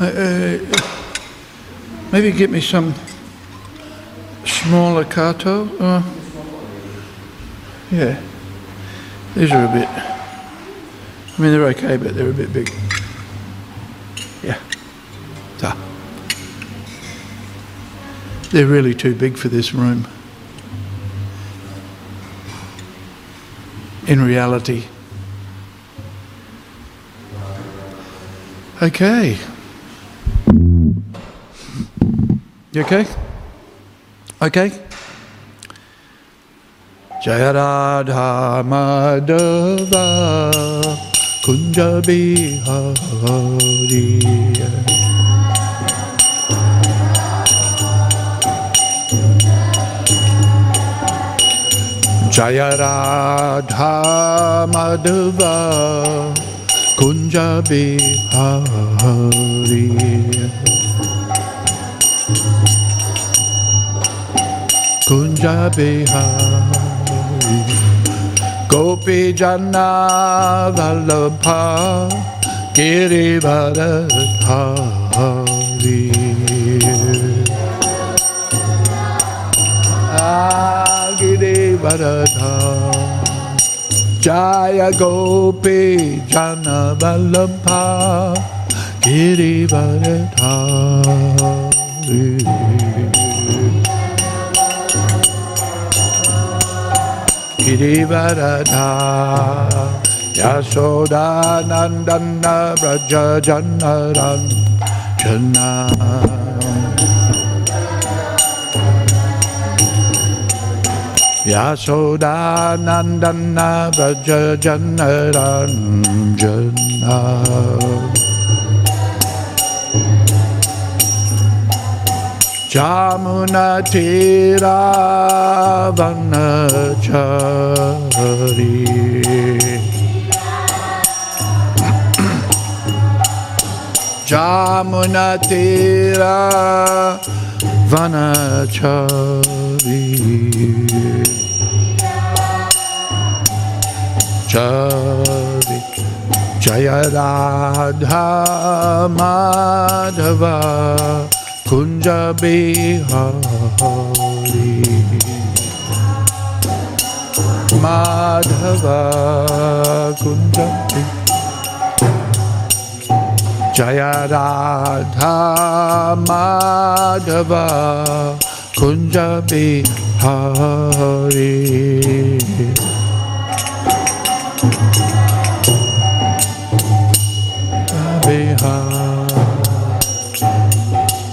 Uh, maybe get me some smaller kato. Uh, yeah, these are a bit. I mean, they're okay, but they're a bit big. Yeah. So. They're really too big for this room. In reality. Okay. You okay? Okay? Jaya Radha Madhava Kunja Bihari Jaya Radha Madhava Kunja Bihari Kunja Bihari Gopi Jana Vallabha Girivardhari Ah, Girivardha Jaya Gopi Jana Vallabha Girivardhari Girivaradha Yashoda Nandana Braja Janaran Jana. Yashoda Nandana Braja Janaran Jana जामन थिरा one जामन जय Radha Madhava. Kunja Bihari. Madhava Kunja Jaya Radha Madhava Kunja Bihari. Bihari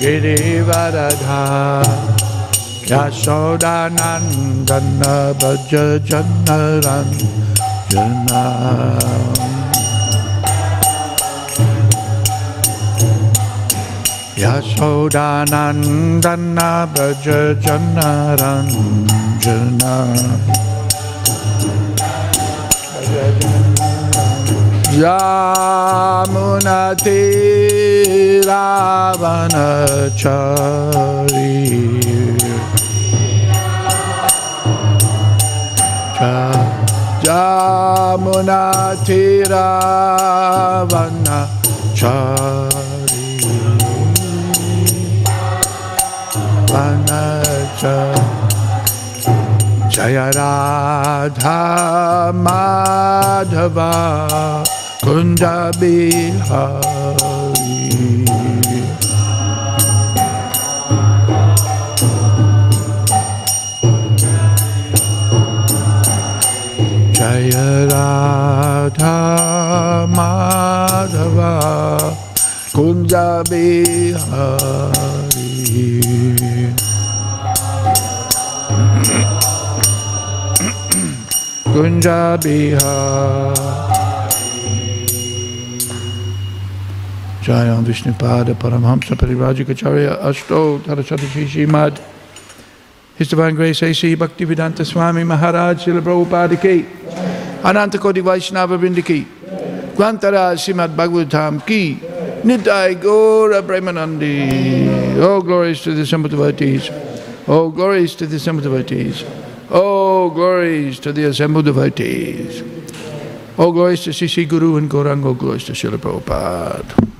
Girivaradha Yashodanandana Bhaja Janaran Jana Yashodanandana Bhaja Janaran Tiravanachari Jamuna Tiravanachari Vanachari Jaya Radha Madhava Kunda Bihari Jaya Radha Madhava Kunda Bihari Kunja Bihar Jayam Vishnupada Paramhamsa Parivrajikacharya Ashto Tarasati Shimad His Divine Grace A.C. Bhaktivedanta Swami Maharaj Srila Prabhupada ki Ananta Koti Vaishnava Vrindiki Grantaraj Srimad Bhagavatam ki Nidai Gora Brahmanandi Oh glories to the devotees Oh glories to the devotees Oh glories to the assembled devotees Oh glories to Sisi Guru and Gauranga, oh, glories to Srila Prabhupada.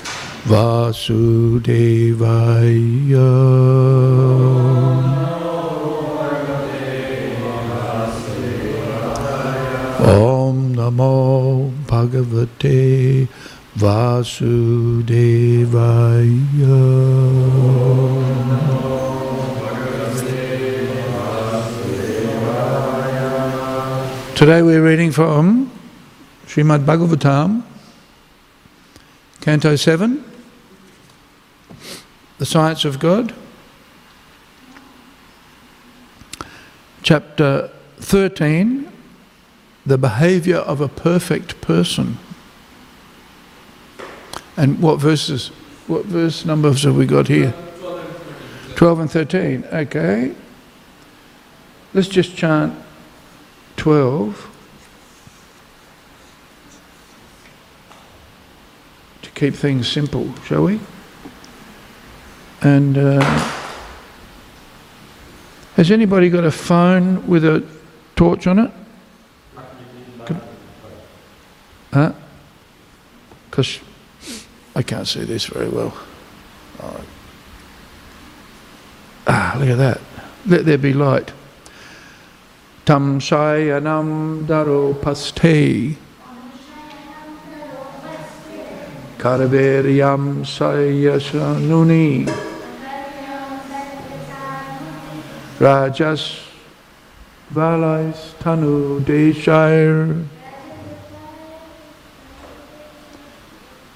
Vasudevaya. Om Namo Bhagavate Vasudevaya. Today we're reading from Srimad Bhagavatam, Canto 7, The Science of God, Chapter 13, The Behavior of a Perfect Person. And what verses, what verse numbers have we got here? 12 and 13. Okay. Let's just chant 12 to keep things simple, shall we? And uh, has anybody got a phone with a torch on it? Huh? Because I can't see this very well. Ah, look at that. Let there be light. Tam shayanam daro paste. Karaveryam sayasanuni. Rajas valais tanu deshire.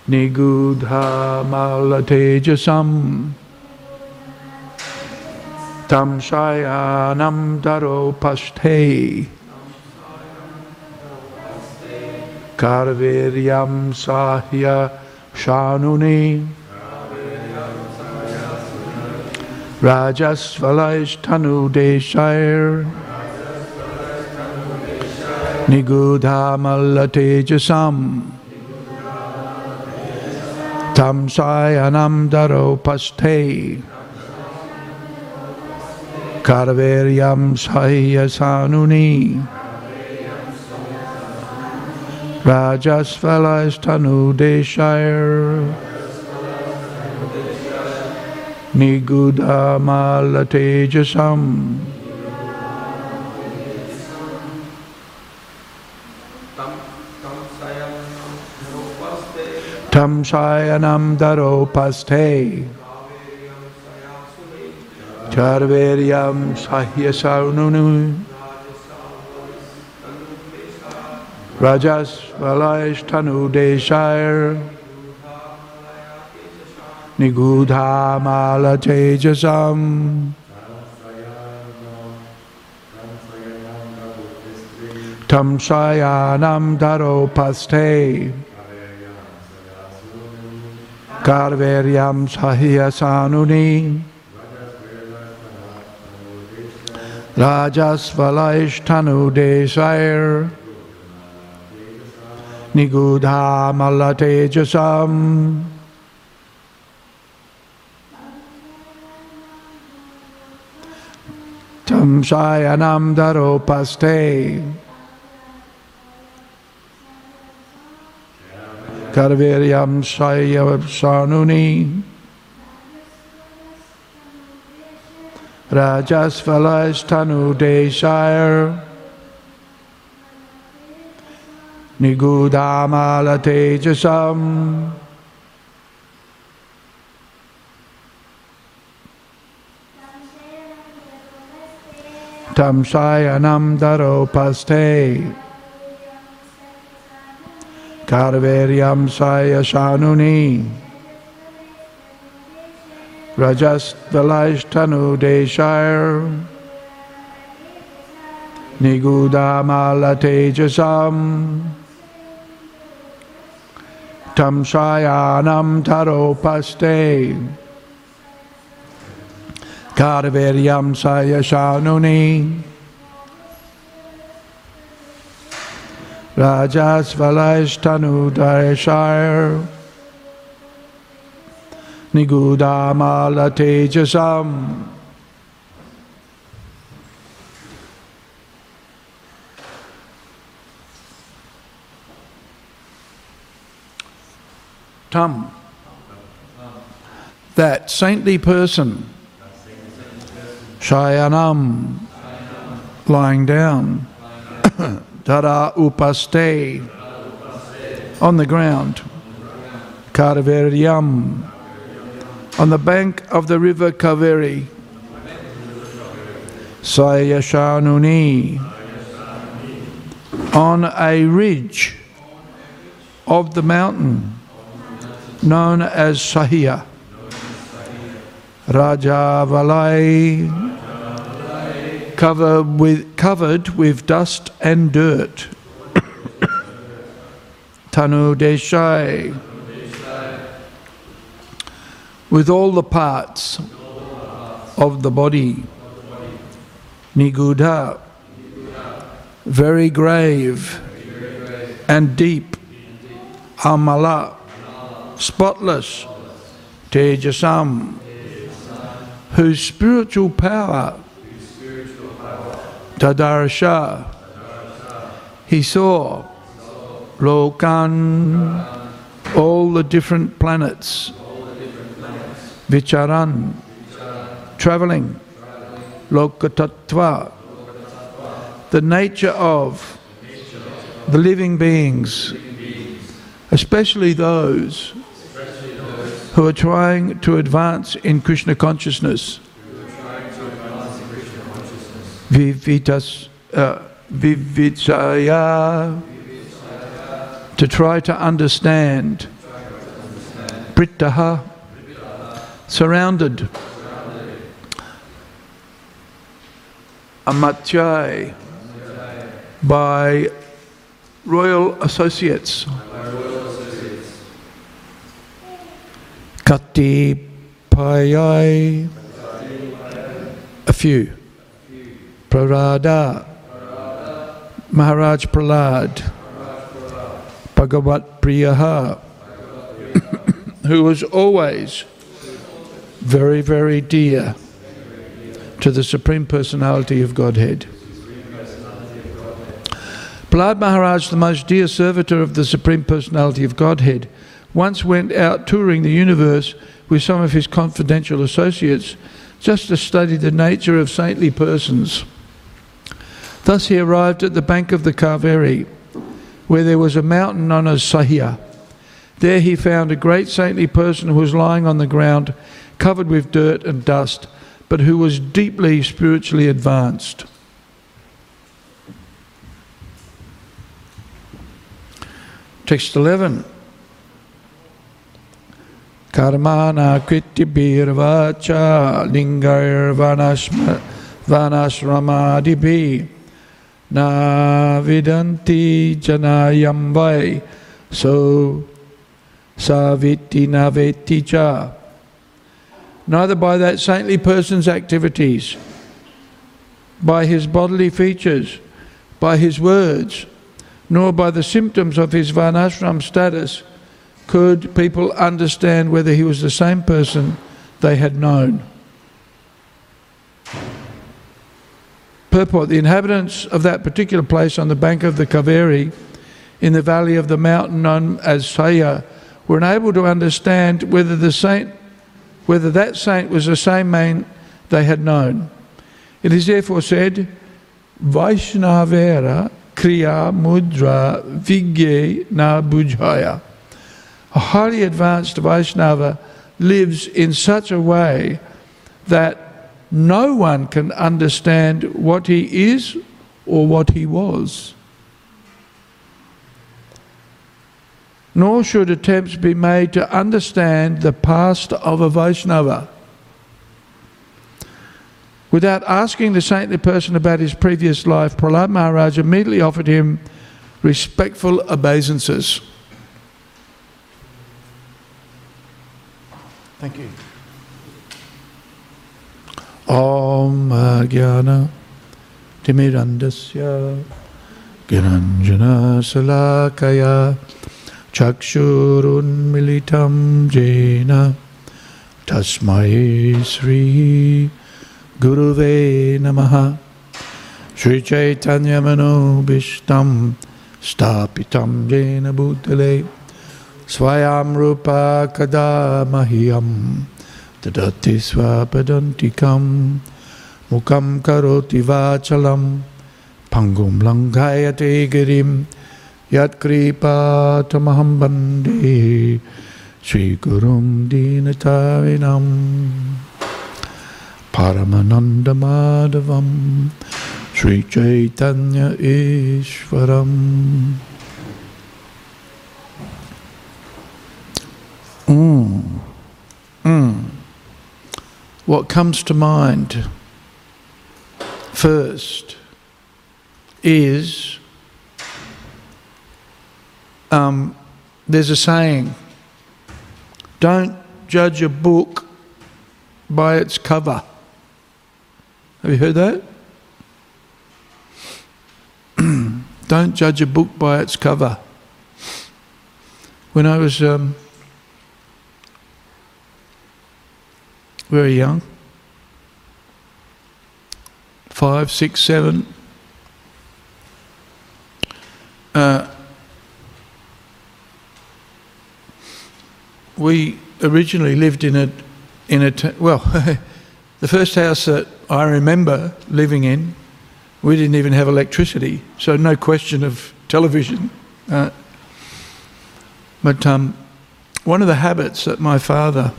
Nigudha malatejasam tam shayanam daro paste karveryam sahya shanuni rajasvalaishtanu deshair nigudha malatejasam Tam sayanam daro paste Karveryam sayasanuni Rajasvalastanu deshire Nigudamallatejasam Tam shayanam daro paste Charveryam sahyasarnunu Rajas valaishtanu deshire Nigudha mala tejasam Tam shayanam daro paste Karveryam Tam sayanam daro paste Karveryam Saya Sarnuni Rajasvalais Tanu Deshire Nigudamala Tejasam Tam Sayanam Daropaste. Karveryam Saya Shanuni Tanu Deshire Nigudamala Tejasam. Tam Shayanam Taropaste Karveryam Saya Shanuni Rajasvaleshtanu Dareshire Nigudamala Tejasam Tum. That saintly person, Shayanam, lying down. Tara upaste on the ground. Karaveryam on the bank of the river Kaveri. Sayashanuni on a ridge of the mountain known as Sahya. Rajavalai covered with, covered with dust and dirt. Tanu Deshai. With all the parts of the body. Niguda. Very grave and deep. Amala. Spotless. Tejasam. Whose spiritual power Tadarsha. He saw Lokan, all the different planets, Vicharan, traveling, Lokatattva, the nature of the living beings, especially those who are trying to advance in Krishna consciousness vivitas, uh, vivicaya, to try to understand. Brittaha, surrounded. Amatyai, by royal associates. Kati Payai, a few. Prarada, Maharaj Prahlad, Bhagavat Priyaha, who was always very, very dear to the Supreme Personality of Godhead. Prahlad Maharaj, the most dear servitor of the Supreme Personality of Godhead, once went out touring the universe with some of his confidential associates just to study the nature of saintly persons. Thus he arrived at the bank of the Kaveri, where there was a mountain known as Sahya. There he found a great saintly person who was lying on the ground, covered with dirt and dust, but who was deeply spiritually advanced. Text 11. Karmana kritibirvacha lingar vanasramadibi na vidanti janayam so saviti naveti cha. Neither by that saintly person's activities, by his bodily features, by his words, nor by the symptoms of his varnashram status could people understand whether he was the same person they had known. Purport The inhabitants of that particular place on the bank of the Kaveri in the valley of the mountain known as Saya were unable to understand whether the saint, whether that saint was the same man they had known. It is therefore said, Vaishnavera Kriya Mudra Vigye Na Bujaya. A highly advanced Vaishnava lives in such a way that no one can understand what he is or what he was. Nor should attempts be made to understand the past of a Vaishnava. Without asking the saintly person about his previous life, Prahlad Maharaj immediately offered him respectful obeisances. Thank you. Om Jnana Timirandasya Giranjana Salakaya Chakshurunmilitam Jena Tasmai Sri Guruve Namaha Sri Chaitanya Manobishtam Stapitam Jena Bhutale Swayam Mukam Karoti Vachalam Pangum Langayate Girim Gurum Dinatavinam Paramananda Madhavam Sri Chaitanya Ishwaram mm. Mm. What comes to mind first is um, there's a saying don't judge a book by its cover. Have you heard that? Don't judge a book by its cover. When I was um, very young, five, six, seven, uh, we originally lived in a in a t- well. The first house that I remember living in, we didn't even have electricity, so no question of television. Uh, but um, one of the habits that my father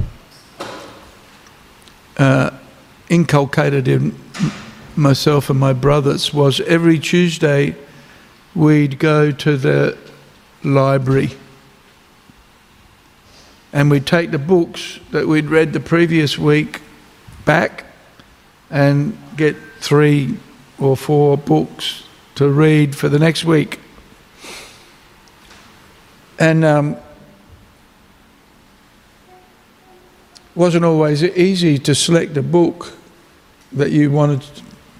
uh, inculcated in myself and my brothers was every Tuesday we'd go to the library and we'd take the books that we'd read the previous week back and get three or four books to read for the next week. And um, wasn't always easy to select a book that you wanted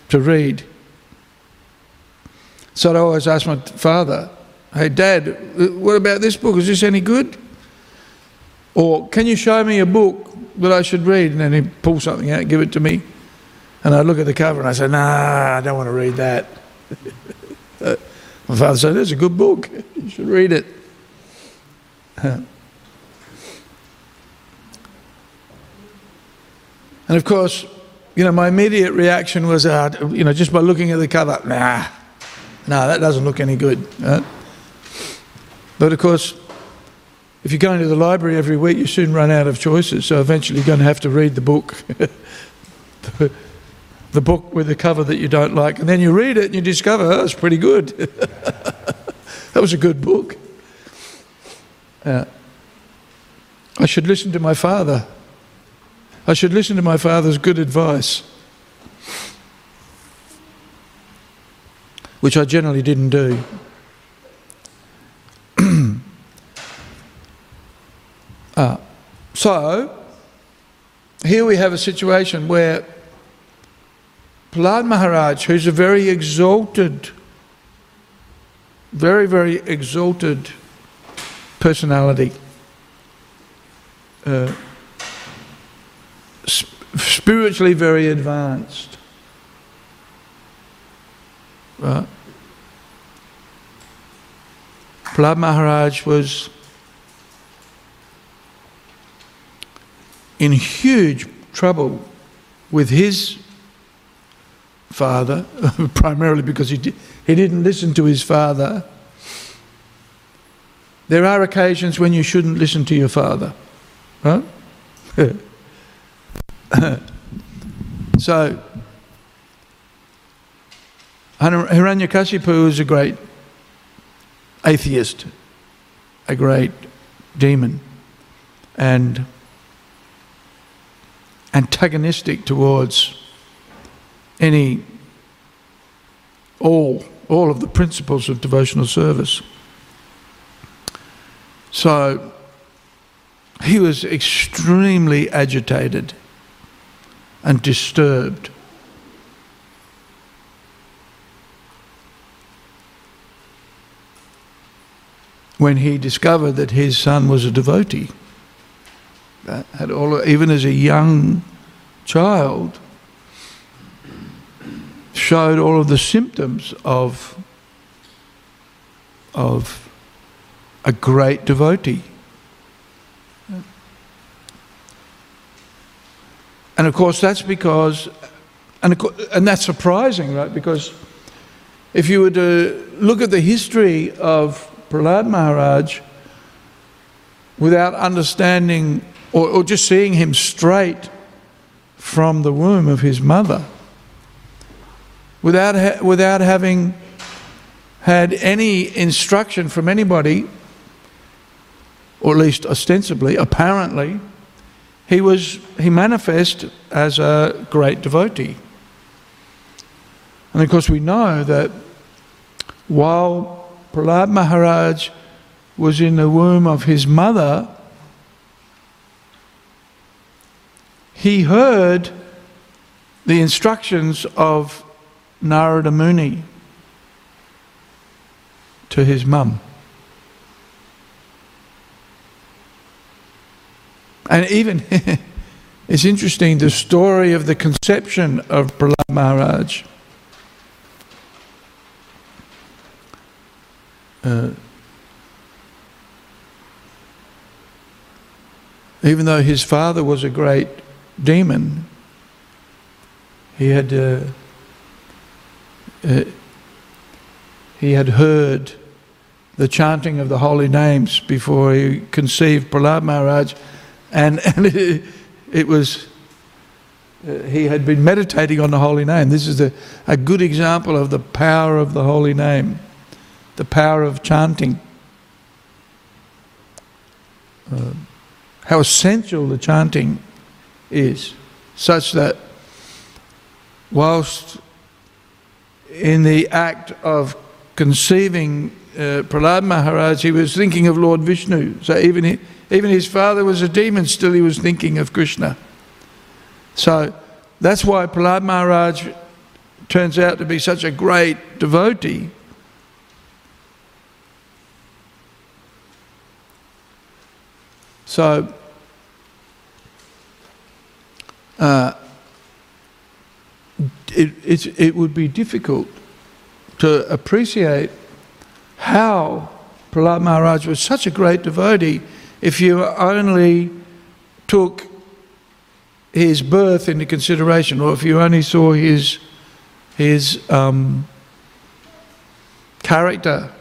to read. So I always asked my father, "Hey, Dad, what about this book? Is this any good?" Or can you show me a book that I should read? And then he'd pull something out, give it to me. And I'd look at the cover and I say, Nah, I don't want to read that. Uh, my father said, It's a good book. You should read it. and of course, you know, my immediate reaction was, uh, you know, just by looking at the cover, nah, nah, that doesn't look any good. Right? But of course, if you're going to the library every week, you soon run out of choices. So eventually, you're going to have to read the book, the, the, book with the cover that you don't like, and then you read it and you discover oh, it's pretty good. that was a good book. Uh, I should listen to my father. I should listen to my father's good advice, which I generally didn't do. Uh, so, here we have a situation where Prahlad Maharaj, who's a very exalted, very, very exalted personality, uh, spiritually very advanced, right? Prahlad Maharaj was in huge trouble with his father, primarily because he, he didn't listen to his father. There are occasions when you shouldn't listen to your father, right? so, Hiranyakashipu was a great atheist, a great demon, and antagonistic towards any all all of the principles of devotional service. So he was extremely agitated and disturbed. When he discovered that his son was a devotee, had all, even as a young child, showed all of the symptoms of, of a great devotee. And of course, that's because, and, and that's surprising, right? Because if you were to look at the history of Prahlad Maharaj without understanding or, or just seeing him straight from the womb of his mother, without, ha- without having had any instruction from anybody, or at least ostensibly, apparently, he was he manifest as a great devotee. And of course we know that while Prahlad Maharaj was in the womb of his mother, he heard the instructions of Narada Muni to his mum. And even, it's interesting, the story of the conception of Prahlad Maharaj. Uh, even though his father was a great demon, he had uh, uh, he had heard the chanting of the holy names before he conceived Prahlad Maharaj, and, and it, it was uh, he had been meditating on the holy name. This is a, a good example of the power of the holy name, the power of chanting. Uh, how essential the chanting is, such that whilst in the act of conceiving uh, Prahlad Maharaj, he was thinking of Lord Vishnu. So even, even his father was a demon, still he was thinking of Krishna. So that's why Prahlad Maharaj turns out to be such a great devotee. So uh, it, it, it would be difficult to appreciate how Prahlad Maharaj was such a great devotee if you only took his birth into consideration or if you only saw his, his um, character,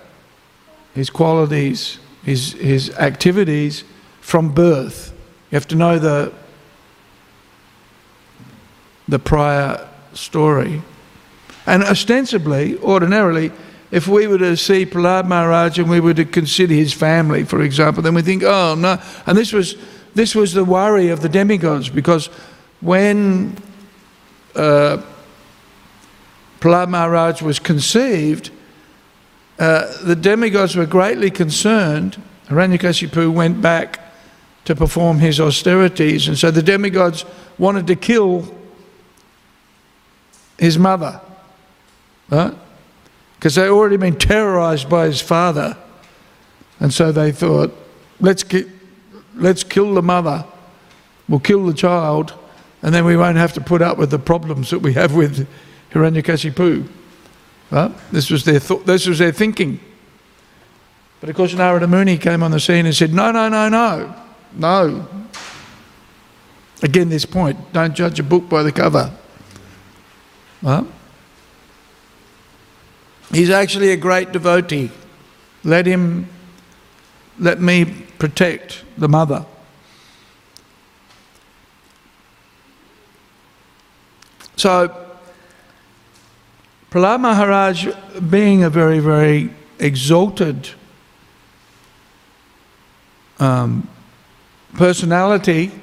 his qualities, his, his activities from birth. You have to know the, the prior story. And ostensibly, ordinarily, if we were to see Prahlad Maharaj and we were to consider his family, for example, then we think, oh no. And this was, this was the worry of the demigods because when uh, Prahlad Maharaj was conceived, uh, the demigods were greatly concerned. Hiranyakashipu went back to perform his austerities, and so the demigods wanted to kill his mother, right? Because they'd already been terrorized by his father. And so they thought, let's, ki- let's kill the mother, we'll kill the child, and then we won't have to put up with the problems that we have with Hiranyakashipu. Right? This, was their th- this was their thinking. But of course, Narada Muni came on the scene and said, No, no, no, no, no. Again, this point don't judge a book by the cover. Well, he's actually a great devotee. Let him, let me protect the mother. So, Prahlad Maharaj, being a very, very exalted um, personality,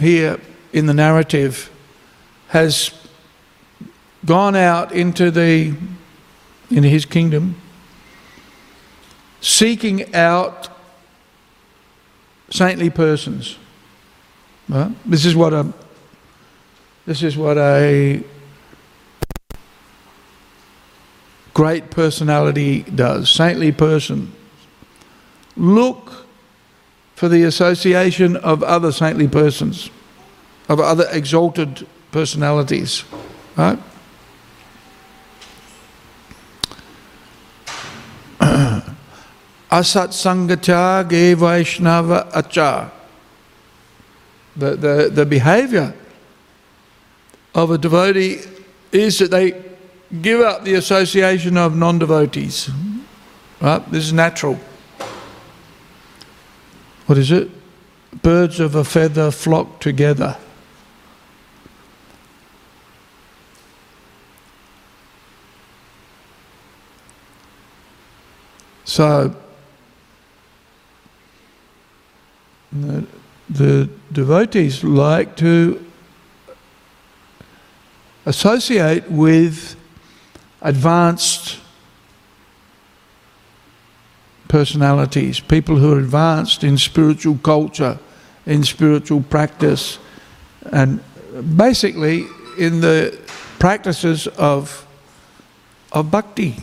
here in the narrative has gone out into the into his kingdom seeking out saintly persons. This is what a this is what a great personality does. Saintly person. Look for the association of other saintly persons, of other exalted personalities. Right? Asat Sangacha Ge Vaishnava Acha. The, the, the behavior of a devotee is that they give up the association of non devotees. Right? This is natural. What is it? Birds of a feather flock together. So, the, the devotees like to associate with advanced personalities, people who are advanced in spiritual culture, in spiritual practice, and basically in the practices of, of bhakti.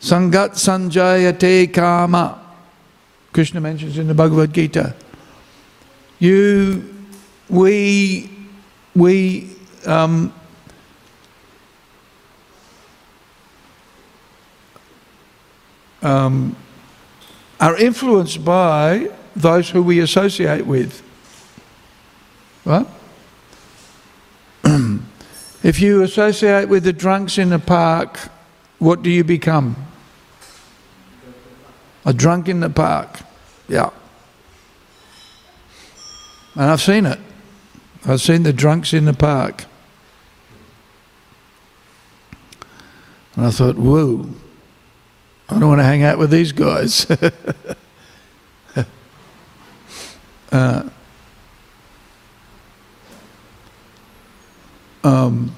Sangat sanjayate kama. Krishna mentions in the Bhagavad Gita. You, we, we um, um, are influenced by those who we associate with. Right? if you associate with the drunks in the park, what do you become? A drunk in the park. Yeah. And I've seen it. I've seen the drunks in the park. And I thought, whoa, I don't want to hang out with these guys. uh, um,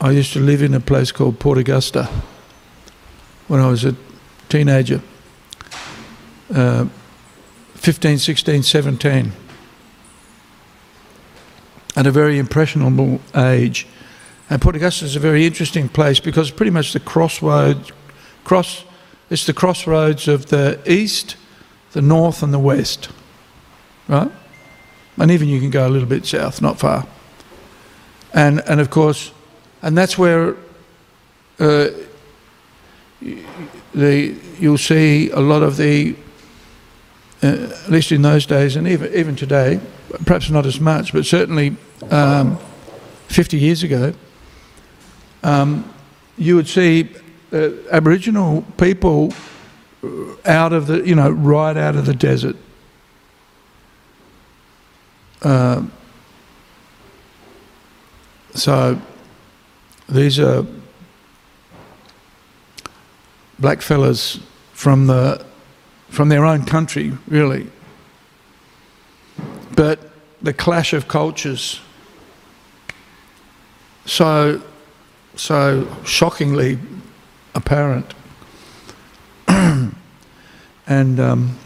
I used to live in a place called Port Augusta when I was a teenager, uh, 15, 16, 17, at a very impressionable age. And Port Augusta is a very interesting place because pretty much the crossroads, cross, it's the crossroads of the east, the north, and the west, right? And even you can go a little bit south, not far. And, and of course, and that's where uh, the, you'll see a lot of the, uh, at least in those days and even, even today, perhaps not as much, but certainly um, 50 years ago, um, you would see uh, Aboriginal people out of the, you know, right out of the desert. Uh, so these are black fellas from the from their own country, really. But the clash of cultures so so shockingly apparent. and um,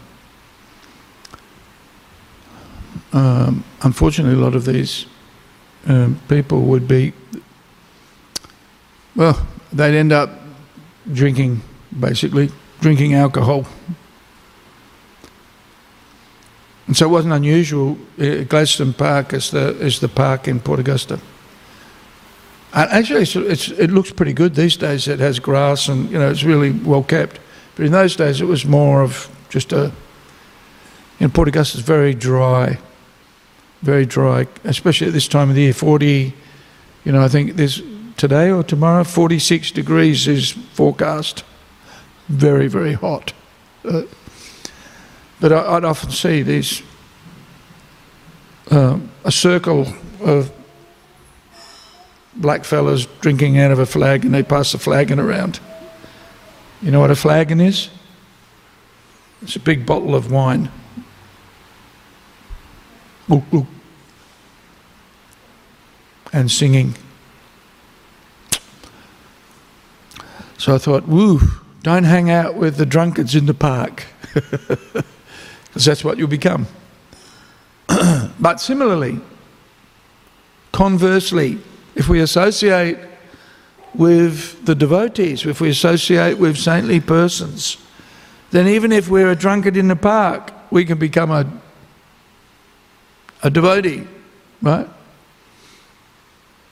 um, unfortunately, a lot of these um, people would be well, they'd end up drinking, basically, drinking alcohol And so it wasn't unusual. Uh, Gladstone Park is the, is the park in Port Augusta. And actually, it's, it's, it looks pretty good these days. It has grass and, you know, it's really well kept. But in those days, it was more of just a, you know, Port Augusta very dry, very dry, especially at this time of the year. 40, you know, I think there's today or tomorrow, 46 degrees is forecast. Very, very hot. Uh, but I, would often see these, uh, a circle of black fellas drinking out of a flagon and they pass the flagon around. You know what a flagon is? It's a big bottle of wine. And singing. So I thought, woo, don't hang out with the drunkards in the park, because that's what you'll become. but similarly, conversely, if we associate with the devotees, if we associate with saintly persons, then even if we're a drunkard in the park, we can become a, a devotee, right?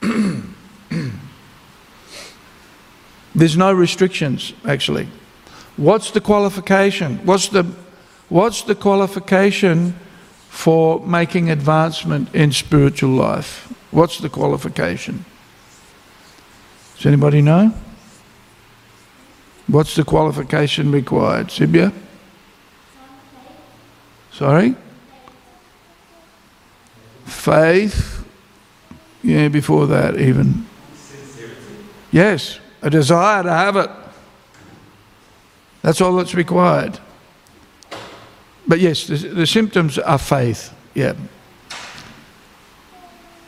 There's no restrictions, actually. What's the qualification? What's the, what's the qualification for making advancement in spiritual life? What's the qualification? Does anybody know? What's the qualification required? Sibya? Sorry? Faith? Yeah, before that, even. Yes, a desire to have it. That's all that's required. But yes, the, the symptoms are faith, yeah.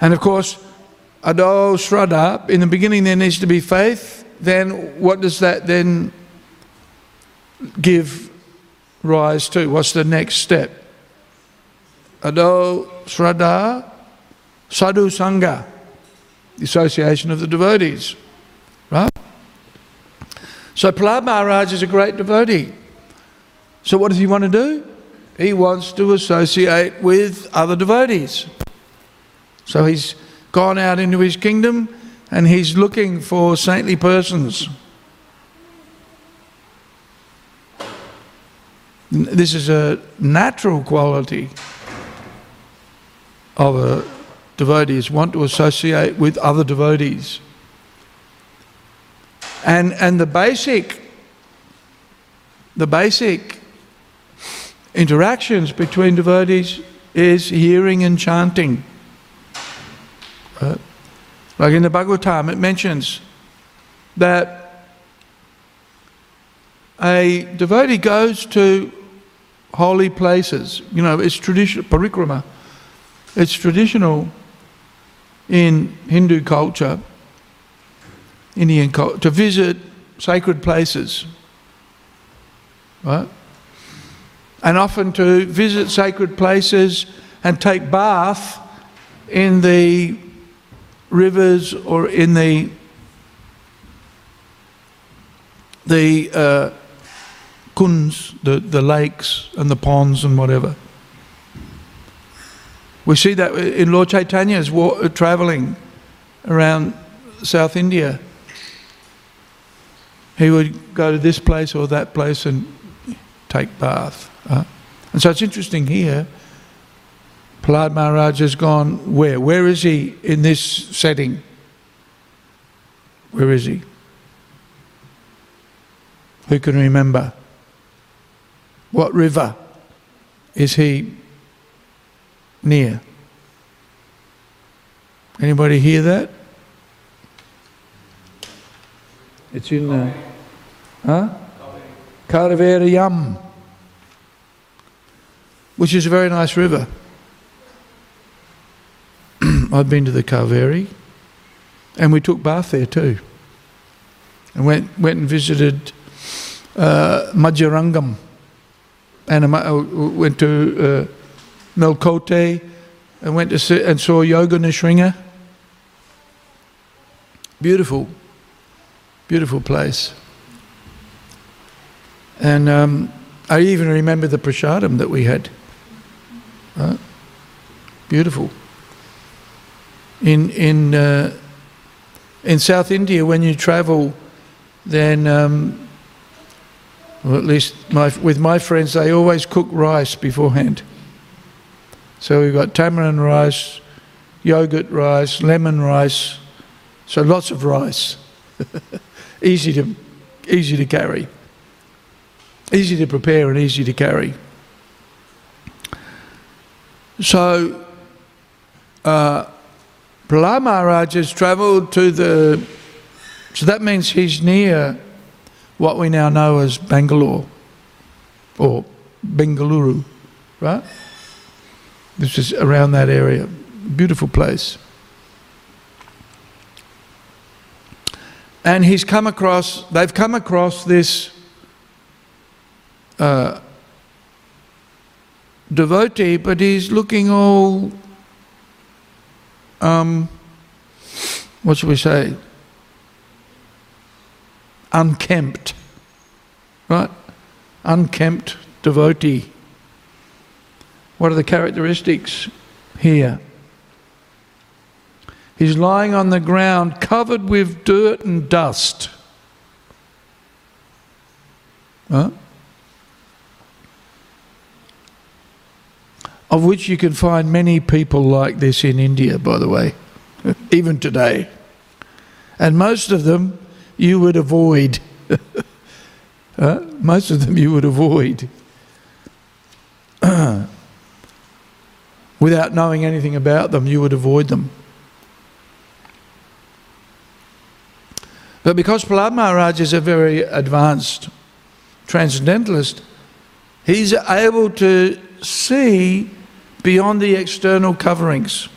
And of course, Ado Shraddha, in the beginning there needs to be faith. Then what does that then give rise to? What's the next step? Ado Shraddha Sadhu Sangha, the association of the devotees. Right? So Prahlad Maharaj is a great devotee. So what does he want to do? He wants to associate with other devotees. So he's gone out into his kingdom and he's looking for saintly persons. This is a natural quality of a devotee is want to associate with other devotees. And and the basic the basic interactions between devotees is hearing and chanting. Uh, like in the Bhagavatam, it mentions that a devotee goes to holy places. You know, it's traditional, parikrama. It's traditional in Hindu culture, Indian culture, to visit sacred places. Right? And often to visit sacred places and take bath in the rivers or in the the uh, kunds, the, the lakes and the ponds and whatever. We see that in Lord Chaitanya's wa- travelling around South India. He would go to this place or that place and take bath. Uh, and so it's interesting here Prahlad Maharaj has gone where? Where is he in this setting? Where is he? Who can remember? What river is he near? Anybody hear that? It's in the. Huh? Yam, which is a very nice river. I've been to the Kaveri, and we took bath there too. And went went and visited uh, and uh, went to uh, Melkote, and went to see, and saw Yoga. Beautiful, beautiful place. And um, I even remember the prasadam that we had. Beautiful. In in uh, in South India, when you travel, then um, well, at least my, with my friends, they always cook rice beforehand. So we've got tamarind rice, yogurt rice, lemon rice, so lots of rice. easy to easy to carry. Easy to prepare and easy to carry. So uh, Prahlad Maharaj has travelled to the so that means he's near what we now know as Bangalore or Bengaluru, right? This is around that area. Beautiful place. And he's come across, they've come across this uh, devotee, but he's looking all, um, what should we say? Unkempt, right? Unkempt devotee. What are the characteristics here? He's lying on the ground covered with dirt and dust. Huh? Of which you can find many people like this in India, by the way, even today. And most of them you would avoid. huh? Most of them you would avoid. Without knowing anything about them, you would avoid them. But because Prahlad Maharaj is a very advanced transcendentalist, he's able to see beyond the external coverings.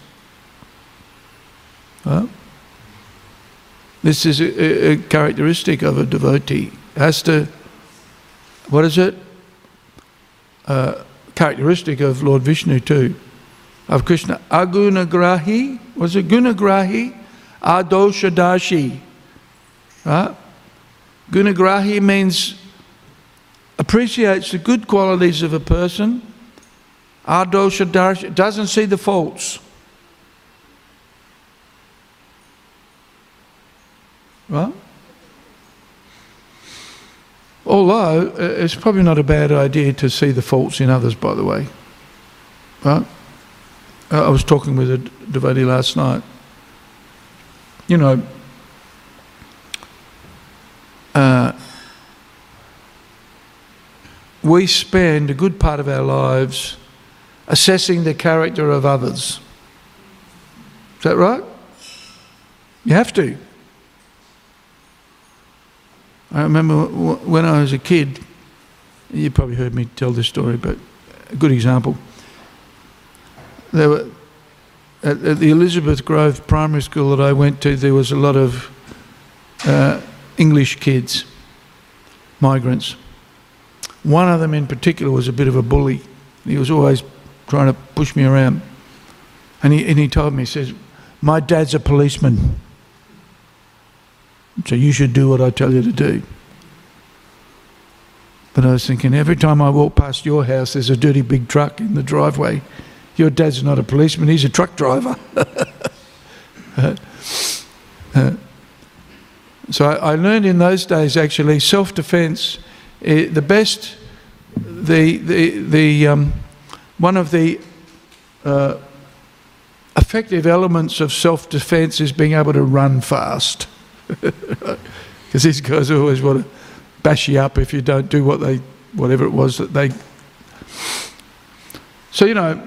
This is a, a, characteristic of a devotee. Has to, what is it? Uh, characteristic of Lord Vishnu too, of Krishna. Agunagrahi, was it Gunagrahi? Adoshadashi. Right? Gunagrahi means appreciates the good qualities of a person. Ardosha doesn't see the faults. Right? Although uh, it's probably not a bad idea to see the faults in others, by the way. Right? I was talking with a devotee last night. You know, uh, we spend a good part of our lives assessing the character of others. Is that right? You have to. I remember when I was a kid, you probably heard me tell this story, but a good example. There were, at, at the Elizabeth Grove Primary School that I went to, there was a lot of uh, English kids, migrants. One of them in particular was a bit of a bully. He was always trying to push me around. And he, and he told me, he says, My dad's a policeman. So you should do what I tell you to do. But I was thinking, every time I walk past your house, there's a dirty big truck in the driveway. Your dad's not a policeman, he's a truck driver. uh, uh, so I, I, learned in those days actually self defense, eh, the best, the, the, the, um, one of the uh, effective elements of self defense is being able to run fast. Because these guys always want to bash you up if you don't do what they, whatever it was that they. So, you know,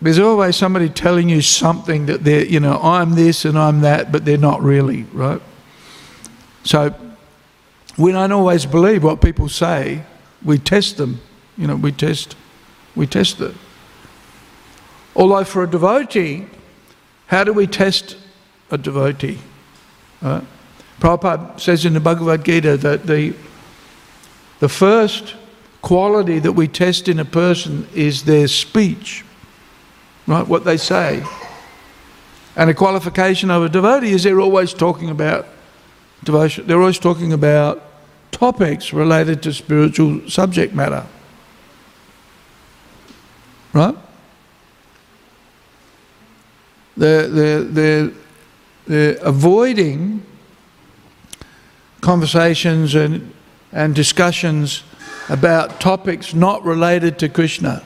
there's always somebody telling you something that they're, you know, I'm this and I'm that, but they're not really, right? So we don't always believe what people say. We test them. You know, we test, we test it. Although for a devotee, how do we test a devotee? Uh, Prabhupada says in the Bhagavad Gita that the, the first quality that we test in a person is their speech, right? What they say. And a qualification of a devotee is they're always talking about devotion, they're always talking about topics related to spiritual subject matter. Right? They're, they're, they're, they're avoiding conversations and, and discussions about topics not related to Krishna.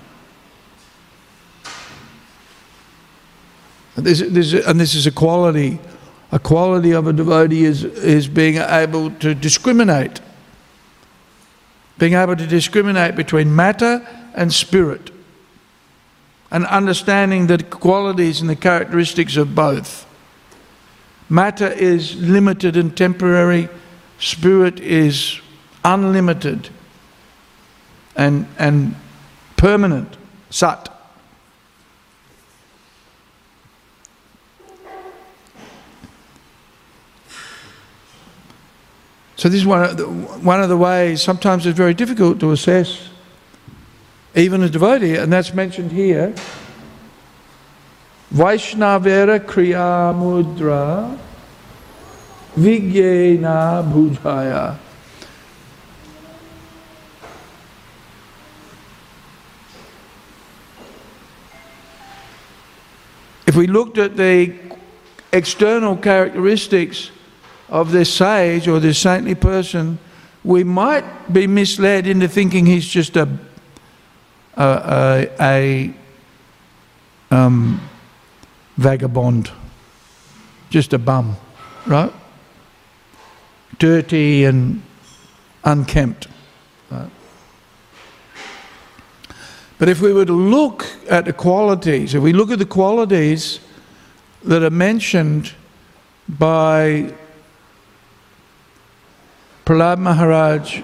This, this, and this is a quality. A quality of a devotee is, is being able to discriminate. Being able to discriminate between matter and spirit. And understanding the qualities and the characteristics of both. Matter is limited and temporary, spirit is unlimited and, and permanent, sat. So this is one of, the, one of the ways, sometimes it's very difficult to assess even a devotee, and that's mentioned here. Vaishnavera Kriya Mudra Vigyena Bhujaya. If we looked at the external characteristics of this sage or this saintly person, we might be misled into thinking he's just a, a, a, um, vagabond, just a bum, right? Dirty and unkempt. Right? But if we were to look at the qualities, if we look at the qualities that are mentioned by Prahlad Maharaj,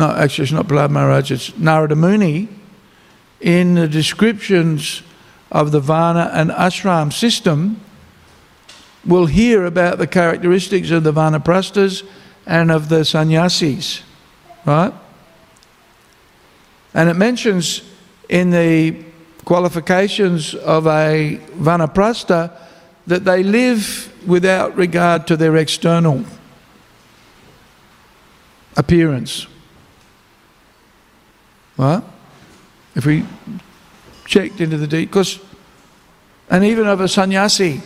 no, actually, it's not Prahlad Maharaj, it's Narada Muni, in the descriptions of the Varna and Ashram system, we'll hear about the characteristics of the Vanaprasthas and of the sannyasis, right? And it mentions in the qualifications of a Vanaprastha that they live without regard to their external appearance. Well, if we checked into the deep, because, and even of a sannyasi,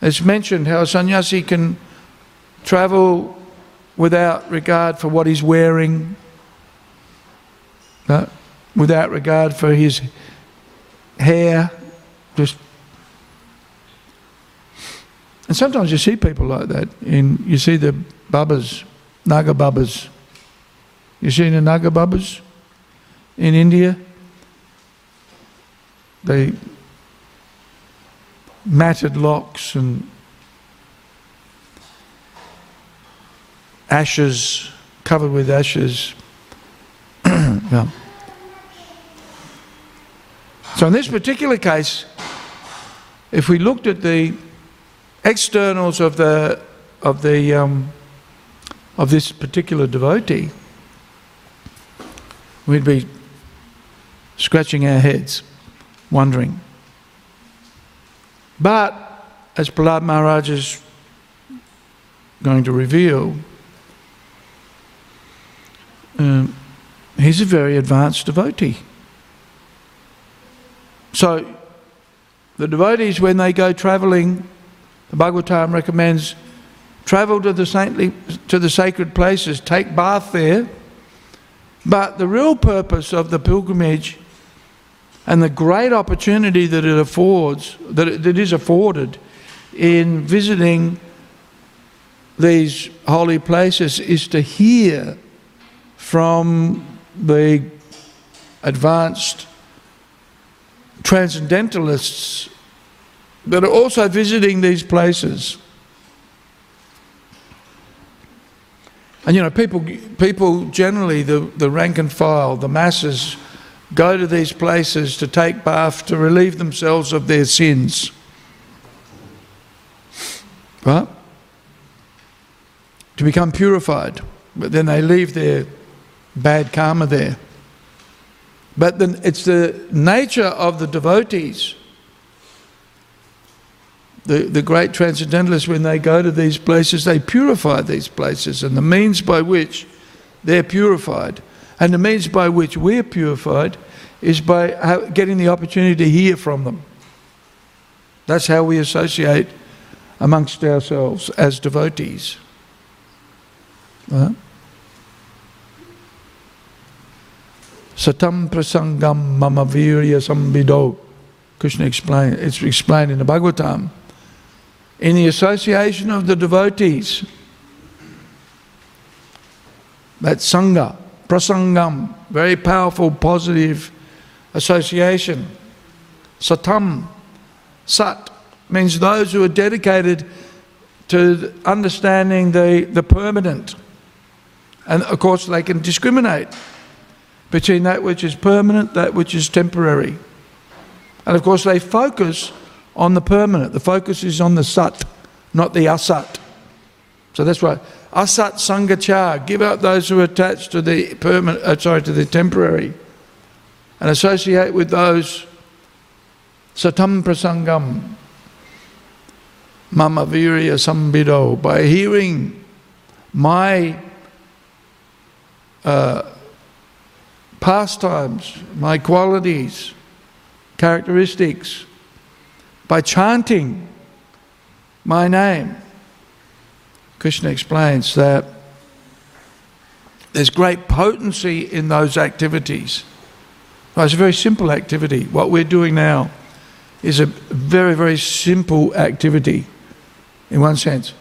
it's mentioned how a sannyasi can travel without regard for what he's wearing, without regard for his hair, just. And sometimes you see people like that. In you see the babas, naga babas. You seen the Naga Babas in India? They matted locks and ashes, covered with ashes. yeah. So in this particular case, if we looked at the externals of the of the um, of this particular devotee, we'd be scratching our heads, wondering. But, as Prahlad Maharaj is going to reveal, um, he's a very advanced devotee. So, the devotees, when they go travelling, the Bhagavatam recommends travel to the saintly, to the sacred places, take bath there, but the real purpose of the pilgrimage and the great opportunity that it affords, that it is afforded in visiting these holy places is to hear from the advanced transcendentalists that are also visiting these places. And you know, people, people generally, the, the rank and file, the masses, go to these places to take bath to relieve themselves of their sins. Right? To become purified. But then they leave their bad karma there. But then it's the nature of the devotees the, the great transcendentalists, when they go to these places, they purify these places, and the means by which they're purified And the means by which we're purified is by getting the opportunity to hear from them. That's how we associate amongst ourselves as devotees. Right? Satam prasangam mama virya sambido. Krishna explained, it's explained in the Bhagavatam. In the association of the devotees, that sangha, prasangam, very powerful positive association. Satam, sat, means those who are dedicated to understanding the, the permanent. And of course, they can discriminate between that which is permanent, that which is temporary. And of course, they focus on the permanent. The focus is on the sat, not the asat. So that's why asat sangachar, give up those who are attached to the permanent, uh, sorry, to the temporary, and associate with those satam prasangam, mama virya sambido, by hearing my uh, pastimes, my qualities, characteristics, by chanting my name. Krishna explains that there's great potency in those activities. Well, it's a very simple activity. What we're doing now is a very, very simple activity in one sense.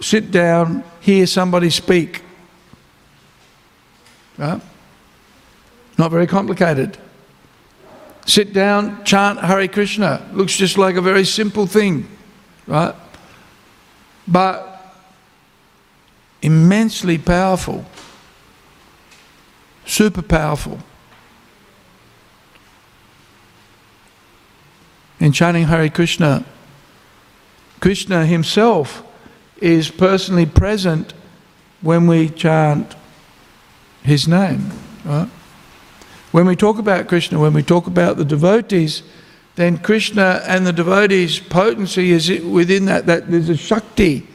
Sit down, hear somebody speak. Right? Not very complicated. Sit down, chant Hare Krishna. Looks just like a very simple thing, right? But immensely powerful, super powerful. In chanting Hare Krishna, Krishna himself is personally present when we chant his name. Right? When we talk about Krishna, when we talk about the devotees, then Krishna and the devotees' potency is within that, that there's a Shakti,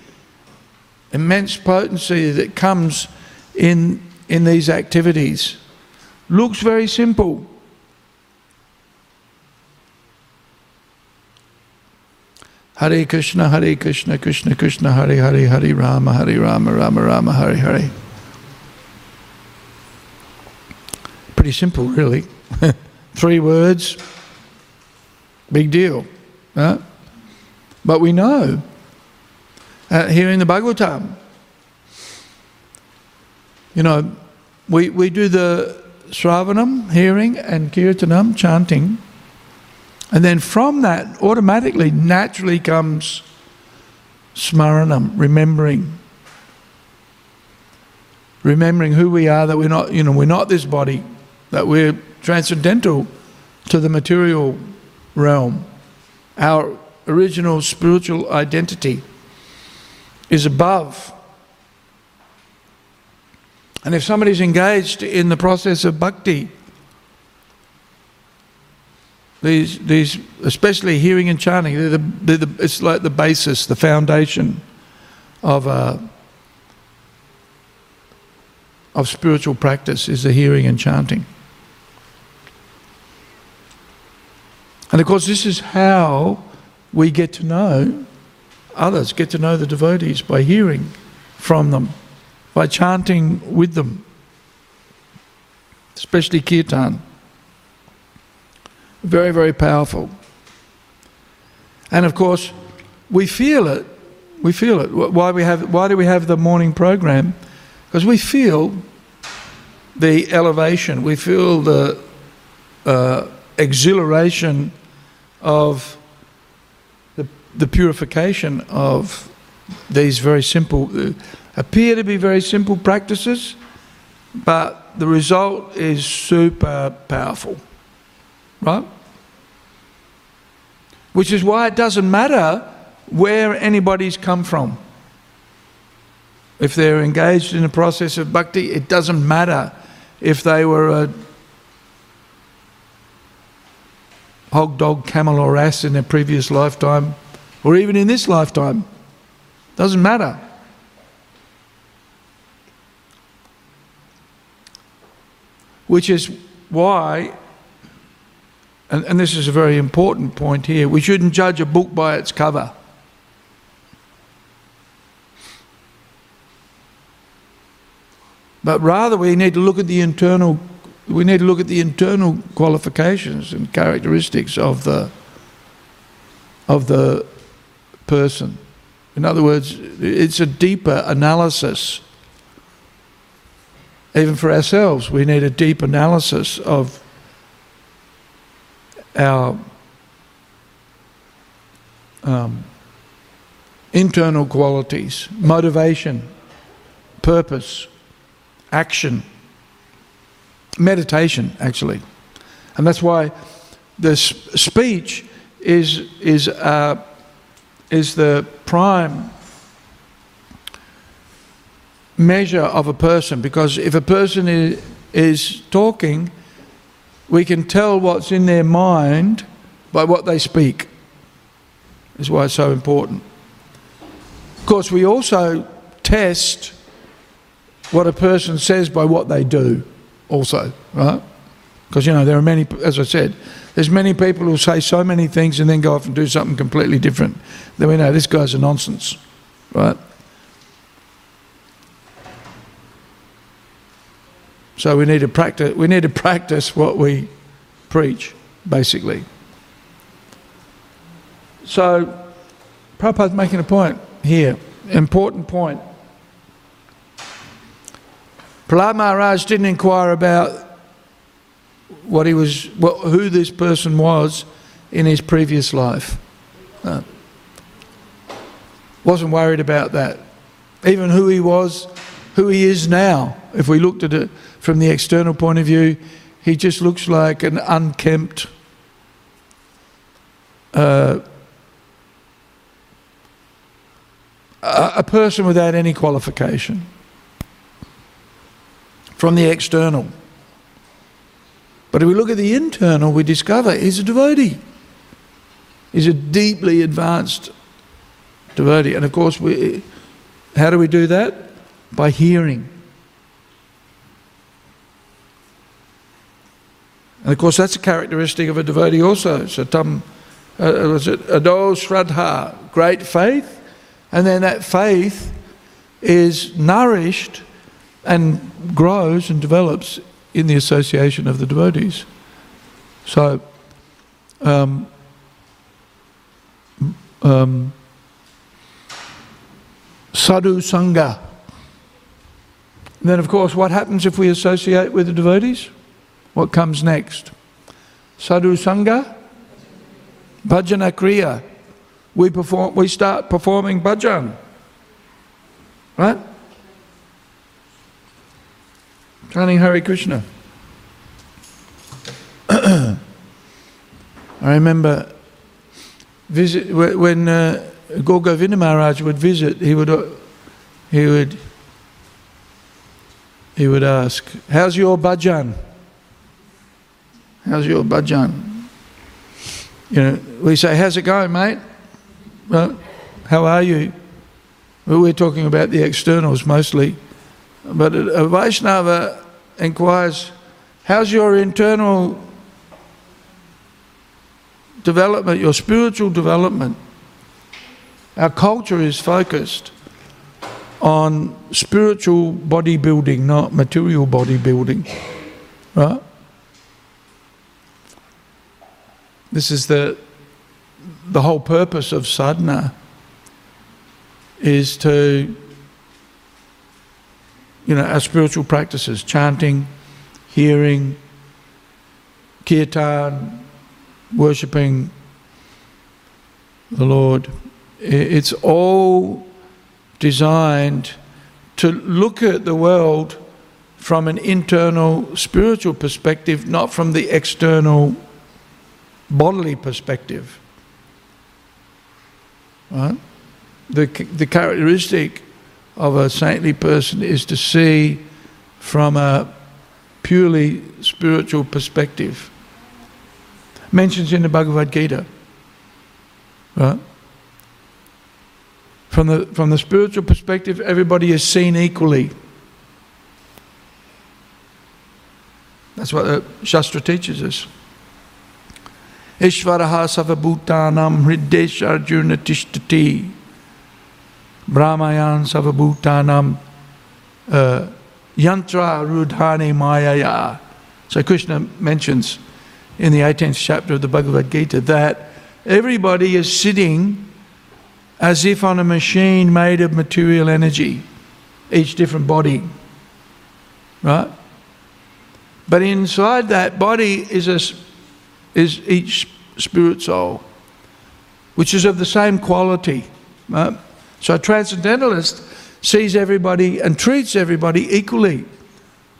immense potency that comes in, in these activities. Looks very simple. Hare Krishna, Hare Krishna, Krishna Krishna, Hare Hare, Hare Rama, Hare Rama, Rama Rama, Hare Hare. Pretty simple, really. Three words, big deal. Right? But we know, uh, here in the Bhagavatam, you know, we, we do the Sravanam, hearing, and Kirtanam, chanting. And then from that, automatically, naturally comes Smaranam, remembering. Remembering who we are, that we're not, you know, we're not this body, that we're transcendental to the material realm. Our original spiritual identity is above. And if somebody's engaged in the process of bhakti, these, these especially hearing and chanting, they're the, they're the, it's like the basis, the foundation of, uh, of spiritual practice is the hearing and chanting. And of course, this is how we get to know others, get to know the devotees by hearing from them, by chanting with them, especially kirtan. Very, very powerful. And of course, we feel it. We feel it. Why, we have, why do we have the morning program? Because we feel the elevation, we feel the uh, exhilaration of the, purification of these very simple, uh, appear to be very simple practices, but the result is super powerful. Right? Which is why it doesn't matter where anybody's come from. If they're engaged in the process of bhakti, it doesn't matter if they were a hog, dog, camel, or ass in their previous lifetime, or even in this lifetime. Doesn't matter. which is why, and, and this is a very important point here, we shouldn't judge a book by its cover. But rather, we need to look at the internal. We need to look at the internal qualifications and characteristics of the of the person. In other words, it's a deeper analysis. Even for ourselves, we need a deep analysis of our um, internal qualities, motivation, purpose, action, meditation, actually. And that's why this speech is, is, uh, is the prime measure of a person because if a person is, is talking, we can tell what's in their mind by what they speak. Is why it's so important. Of course, we also test what a person says by what they do, also, right? Because, you know, there are many, as I said, there's many people who say so many things and then go off and do something completely different. Then we know this guy's a nonsense, right? So we need to practice. We need to practice what we preach, basically. So, Prabhupada's making a point here, important point. Prahlad Maharaj didn't inquire about what he was, who this person was in his previous life. No. Wasn't worried about that. Even who he was, who he is now. If we looked at it from the external point of view, he just looks like an unkempt, uh, a person without any qualification from the external. But if we look at the internal, we discover he's a devotee. He's a deeply advanced devotee. And of course, we, how do we do that? By hearing. And of course, that's a characteristic of a devotee also. So, tam, uh, was it ado shraddha, great faith, and then that faith is nourished and grows and develops in the association of the devotees. So, um, um, sadhu sangha. And then, of course, what happens if we associate with the devotees? What comes next? Sadhu sangha, bhajana kriya. We perform. We start performing bhajan. Right? Chanting Hare Krishna. I remember visit when uh, Gaur Maharaj would visit, he would uh, he would he would ask, "How's your bhajan? How's your bhajan?" You know, we say, "How's it going, mate?" Well, how are you? Well, we're talking about the externals mostly, but a Vaishnava inquires, How's your internal development, your spiritual development? Our culture is focused on spiritual bodybuilding, not material bodybuilding. Right? This is the the whole purpose of sadhana is to you know, our spiritual practices, chanting, hearing, kirtan, worshipping the Lord. It's all designed to look at the world from an internal spiritual perspective, not from the external bodily perspective. Right? The, the characteristic of a saintly person is to see from a purely spiritual perspective. Mentions in the Bhagavad Gita. Right? From the, from the spiritual perspective, everybody is seen equally. That's what the Shastra teaches us. Ishvaraha savabhutanam hridesh arjuna tishtati. Brahmayan savabhutanam uh, yantra rudhani mayaya. So Krishna mentions in the 18th chapter of the Bhagavad Gita that everybody is sitting as if on a machine made of material energy, each different body. Right? But inside that body is, a, is each spirit soul, which is of the same quality. Right? So a transcendentalist sees everybody and treats everybody equally.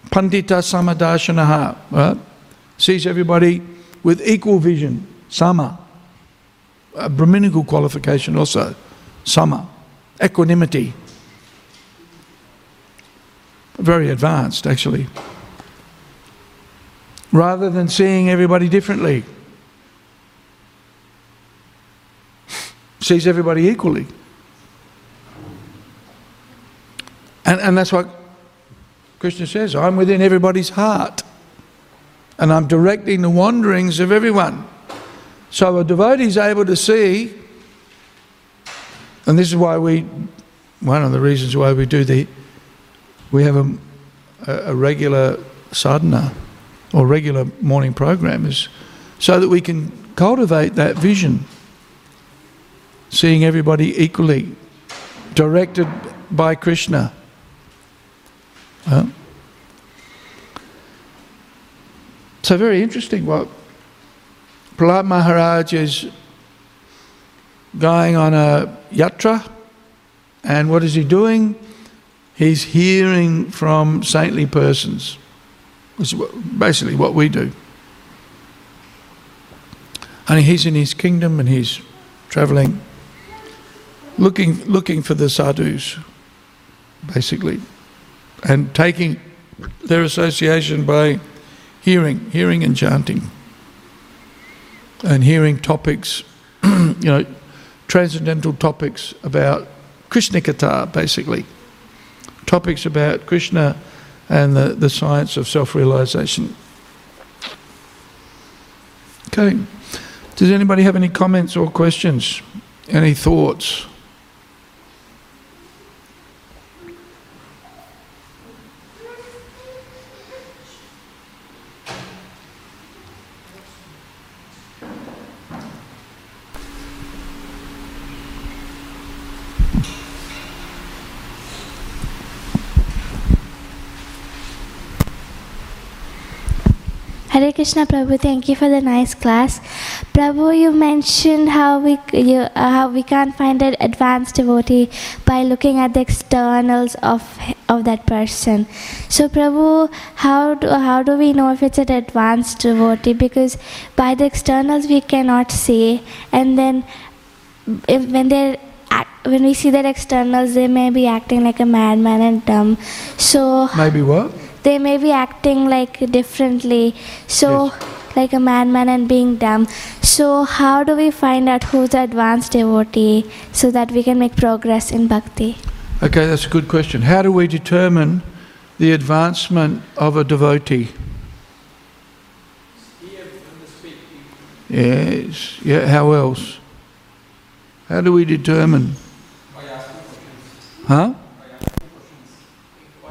Pandita samadashanaha, right? Sees everybody with equal vision, sama. A Brahminical qualification also, sama. Equanimity. Very advanced, actually. Rather than seeing everybody differently, sees everybody equally. And, and that's what Krishna says I'm within everybody's heart, and I'm directing the wanderings of everyone. So a devotee is able to see, and this is why we, one of the reasons why we do the, we have a, a regular sadhana or regular morning program is so that we can cultivate that vision, seeing everybody equally, directed by Krishna. Huh? So very interesting what Prahlad Maharaj is going on a yatra and what is he doing? He's hearing from saintly persons. Is basically what we do. And he's in his kingdom and he's travelling, looking, looking for the sadhus, basically and taking their association by hearing, hearing and chanting, and hearing topics, you know, transcendental topics about Krishna Katha, basically, topics about Krishna and the, the science of self realization. Okay. Does anybody have any comments or questions? Any thoughts? Hare Krishna Prabhu, thank you for the nice class. Prabhu, you mentioned how we you, uh, how we can't find an advanced devotee by looking at the externals of of that person. So Prabhu, how do, how do we know if it's an advanced devotee? Because by the externals we cannot see, and then if, when they're when we see their externals, they may be acting like a madman and dumb. So maybe what? They may be acting like differently so Yes. like a madman and being dumb so how do we find out who's the advanced devotee so that we can make progress in bhakti Okay, that's a good question. How do we determine the advancement of a devotee? Yes. Yeah. How else? How do we determine? Huh?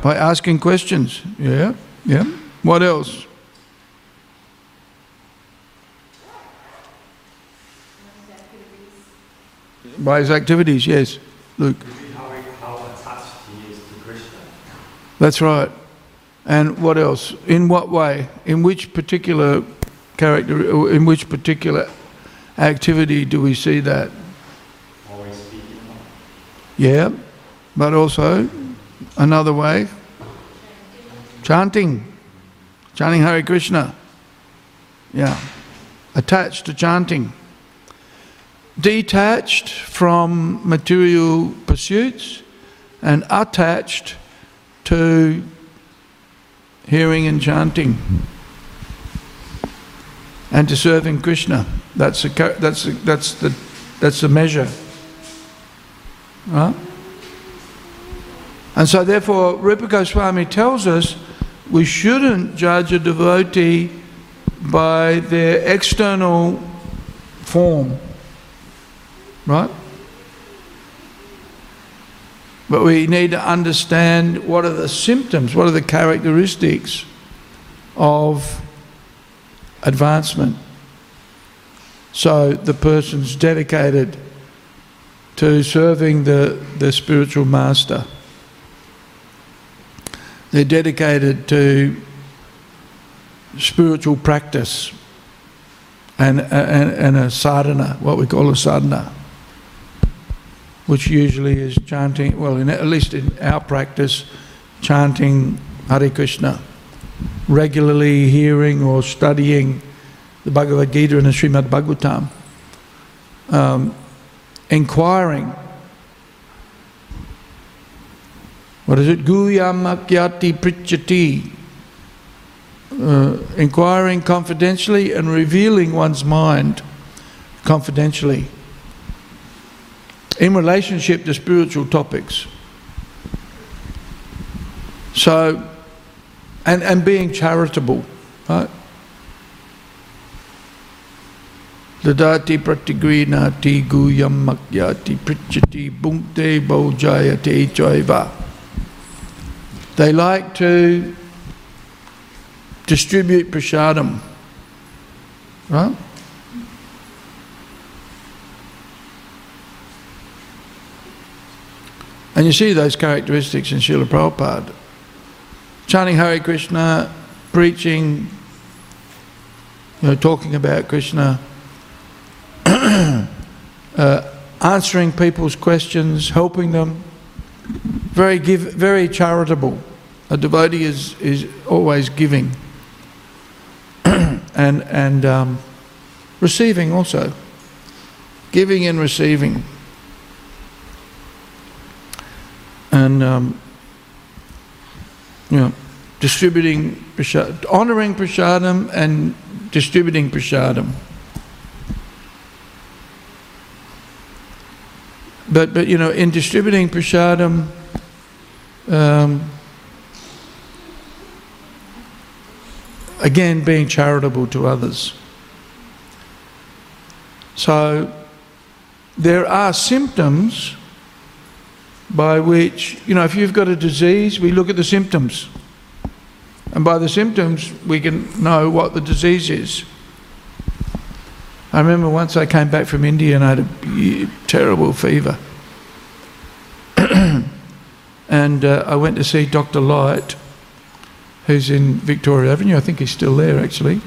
By asking questions. Yeah. Yeah. What else? By his activities. Yes. Luke. how, how attached he is to Krishna. That's right. And what else? In what way? In which particular character, in which particular activity do we see that? Always speaking. Yeah, but also another way chanting, chanting Hare Krishna. Yeah, attached to chanting. Detached from material pursuits and attached to hearing and chanting and to serving Krishna. That's, a, that's, a, that's, the, that's the measure. Right? And so, therefore, Rupa Goswami tells us we shouldn't judge a devotee by their external form, right? But we need to understand what are the symptoms, what are the characteristics of advancement. So the person's dedicated to serving the, the spiritual master. They're dedicated to spiritual practice and, and, and a sadhana, what we call a sadhana, which usually is chanting, well, in, at least in our practice, chanting Hare Krishna, regularly hearing or studying the Bhagavad Gita and the Srimad Bhagavatam, um, inquiring. What is it? Guyamakyati Prichati. Uh, inquiring confidentially and revealing one's mind confidentially in relationship to spiritual topics. So, and, and being charitable, right? Dadati pratigrinati guyam prichati bhunkte bhojayate chaiva. They like to distribute prasadam. Right? And you see those characteristics in Srila Prabhupada. Chanting Hare Krishna, preaching, you know, talking about Krishna, uh, answering people's questions, helping them, very give, very charitable. A devotee is, is always giving and, and um, receiving also. Giving and receiving. And, um, you know, distributing, prashad, honouring prasadam and distributing prasadam. But, but you know, in distributing prasadam, um, again, being charitable to others. So, there are symptoms by which, you know, if you've got a disease, we look at the symptoms. And by the symptoms, we can know what the disease is. I remember once I came back from India and I had a terrible fever. and uh, I went to see Dr. Light, who's in Victoria Avenue. I think he's still there actually.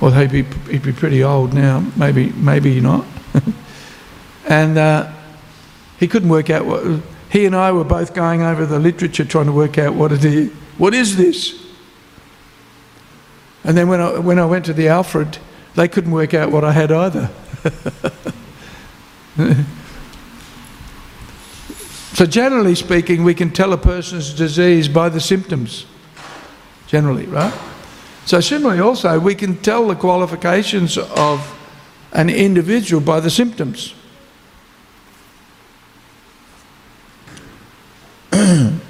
Or he'd be, he'd be pretty old now, maybe, maybe not. and uh, he couldn't work out what. He and I were both going over the literature trying to work out what it is. What is this? And then when I, when I went to the Alfred, they couldn't work out what I had either. so, generally speaking, we can tell a person's disease by the symptoms. Generally, right? So, similarly, also, we can tell the qualifications of an individual by the symptoms. so,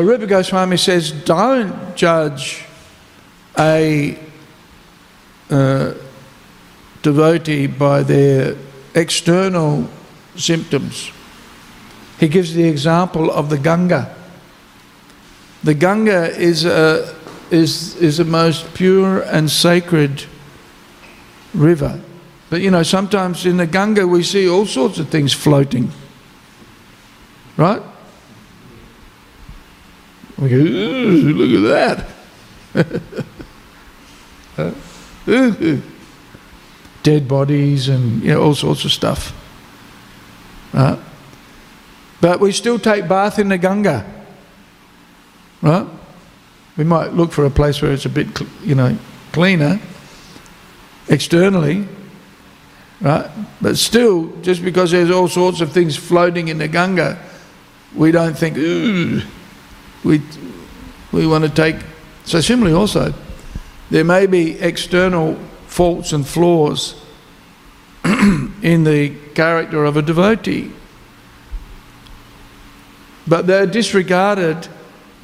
Rupa Goswami says, don't judge a uh, devotee by their external symptoms. He gives the example of the Ganga. The Ganga is a, is, is the most pure and sacred river. But you know, sometimes in the Ganga we see all sorts of things floating. Right? We go, look at that. Dead bodies and you know, all sorts of stuff. Right? But we still take bath in the Ganga. Right? We might look for a place where it's a bit, you know, cleaner externally, right? But still, just because there's all sorts of things floating in the Ganga, we don't think, ooh, we, we want to take. So, similarly, also, there may be external faults and flaws in the character of a devotee, but they're disregarded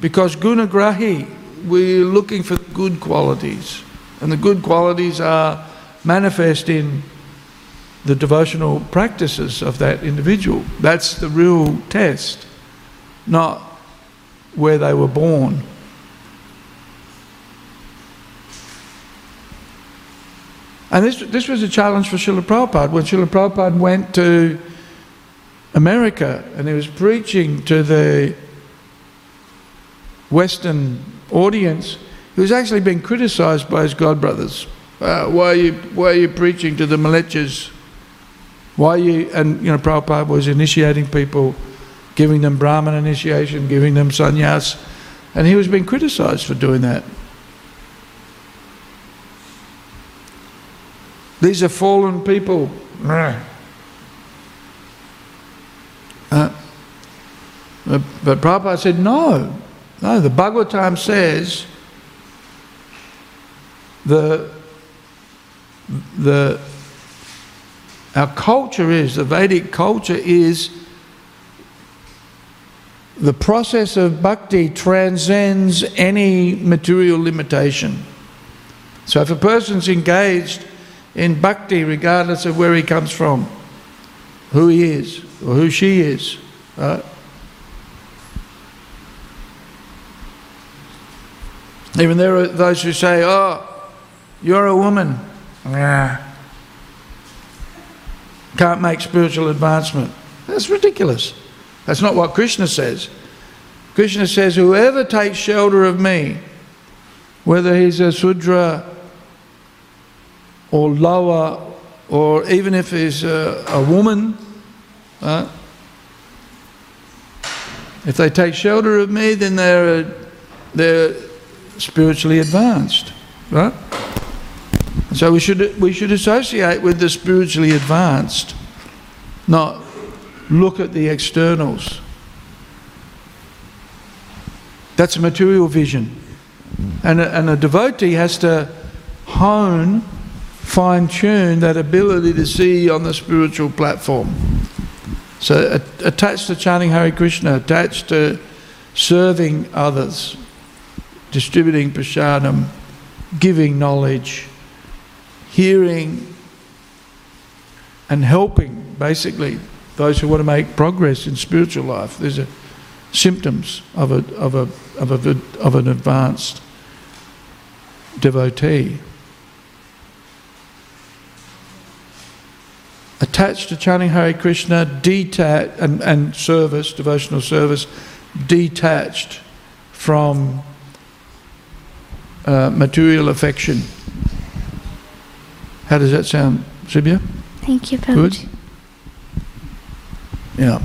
Because gunagrahi, we're looking for good qualities. And the good qualities are manifest in the devotional practices of that individual. That's the real test, not where they were born. And this, this was a challenge for Srila Prabhupada. When Srila Prabhupada went to America and he was preaching to the Western audience, he was actually being criticized by his godbrothers. Uh, why, are you, why are you preaching to the mlecchas? Why are you, and you know, Prabhupada was initiating people, giving them Brahman initiation, giving them sannyas, and he was being criticized for doing that. These are fallen people. Uh, but Prabhupada said, no, no, the Bhagavatam says the, the, our culture is, the Vedic culture is the process of bhakti transcends any material limitation. So if a person's engaged in bhakti regardless of where he comes from, who he is or who she is. Right? Even there are those who say, oh, you're a woman. Yeah. Can't make spiritual advancement. That's ridiculous. That's not what Krishna says. Krishna says, whoever takes shelter of me, whether he's a Sudra or lower, or even if he's a, a woman, uh, if they take shelter of me, then they're, they're spiritually advanced, right? So we should, we should associate with the spiritually advanced, not look at the externals. That's a material vision. And a, and a devotee has to hone fine tune that ability to see on the spiritual platform. So, attached to chanting Hare Krishna, attached to serving others, distributing prasadam, giving knowledge, hearing, and helping basically those who want to make progress in spiritual life. These are symptoms of, a, of, a, of, a, of an advanced devotee. Attached to chanting Hare Krishna, detached, and, and service, devotional service, detached from uh, material affection. How does that sound, Sibya? Thank you, Prabhuji. Good? Yeah.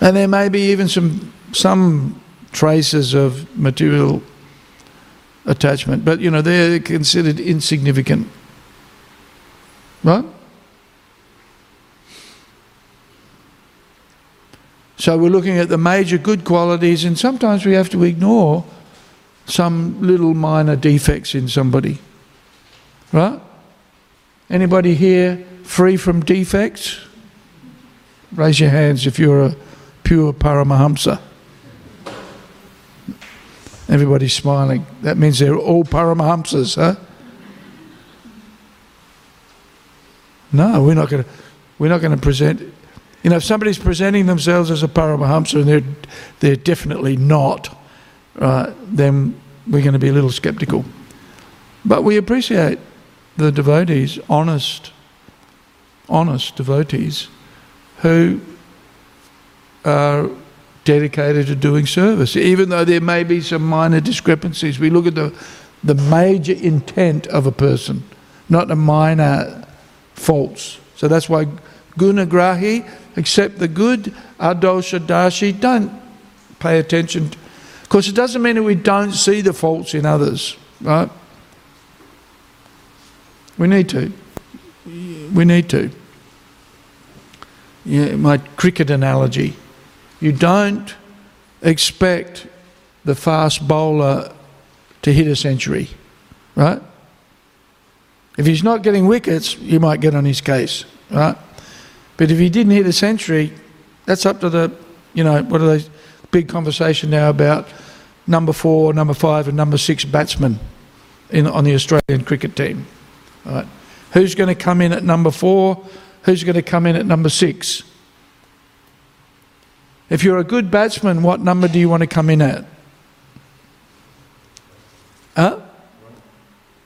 And there may be even some some traces of material attachment, but you know they're considered insignificant Right? So we're looking at the major good qualities, and sometimes we have to ignore some little minor defects in somebody. Right? Anybody here free from defects? Raise your hands if you're a pure Paramahamsa. Everybody's smiling. That means they're all Paramahamsas, huh? No, we're not going to. We're not going to present. You know, if somebody's presenting themselves as a Paramahamsa and they're they're definitely not, right? Then we're going to be a little sceptical. But we appreciate the devotees, honest, honest devotees, who are dedicated to doing service, even though there may be some minor discrepancies. We look at the the major intent of a person, not the minor faults. So that's why gunagrahi, accept the good, adosha darshi, don't pay attention. Of course, it doesn't mean that we don't see the faults in others, right? We need to. We need to. Yeah, my cricket analogy. You don't expect the fast bowler to hit a century, right? If he's not getting wickets, you might get on his case, right? But if he didn't hit a century, that's up to the You know, what are they? Big conversation now about number four, number five, and number six batsmen in, on the Australian cricket team. Right? Who's going to come in at number four? Who's going to come in at number six? If you're a good batsman, what number do you want to come in at? Huh?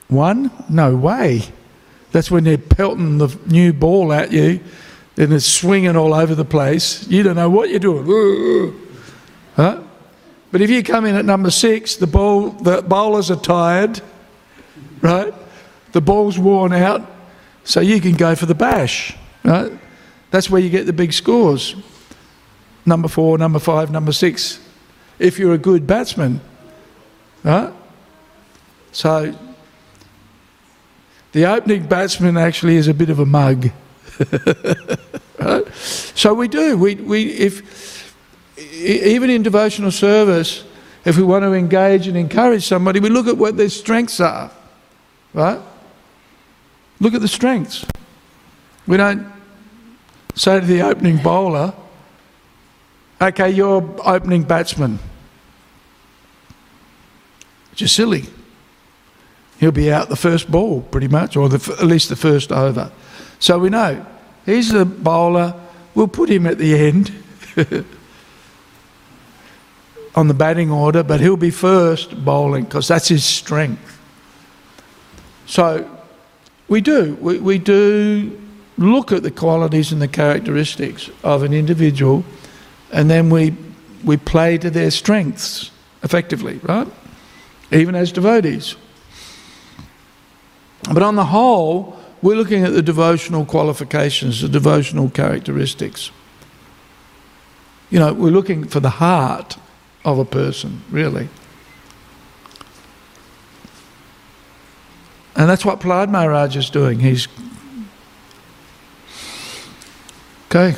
One? No way. That's when they're pelting the new ball at you and it's swinging all over the place. You don't know what you're doing. Huh? But if you come in at number six, the, ball, the bowlers are tired, right? The ball's worn out, so you can go for the bash, right? That's where you get the big scores. Number four, number five, number six. If you're a good batsman, right? So the opening batsman actually is a bit of a mug. right? So we do. We, we, if, even in devotional service, if we want to engage and encourage somebody, we look at what their strengths are. Right? Look at the strengths. We don't say to the opening bowler, okay, you're opening batsman. Just silly he'll be out the first ball pretty much, or the, at least the first over. So we know he's the bowler. We'll put him at the end on the batting order, but he'll be first bowling because that's his strength. So we do. We, we do look at the qualities and the characteristics of an individual and then we, we play to their strengths effectively, right? Even as devotees. But on the whole, we're looking at the devotional qualifications, the devotional characteristics. You know, we're looking for the heart of a person, really. And that's what Prahlad Maharaj is doing. He's. Okay.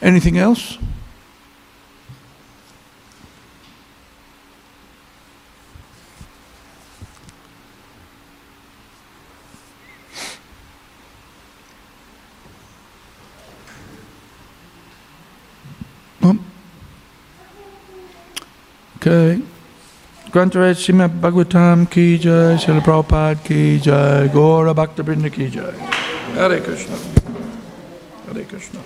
Anything else? Okay. Grantaraj Srimad Bhagavatam ki jai, Srila Prabhupada ki jai, Gaura Bhakta Brinda ki jai. Hare Krishna. Hare Krishna.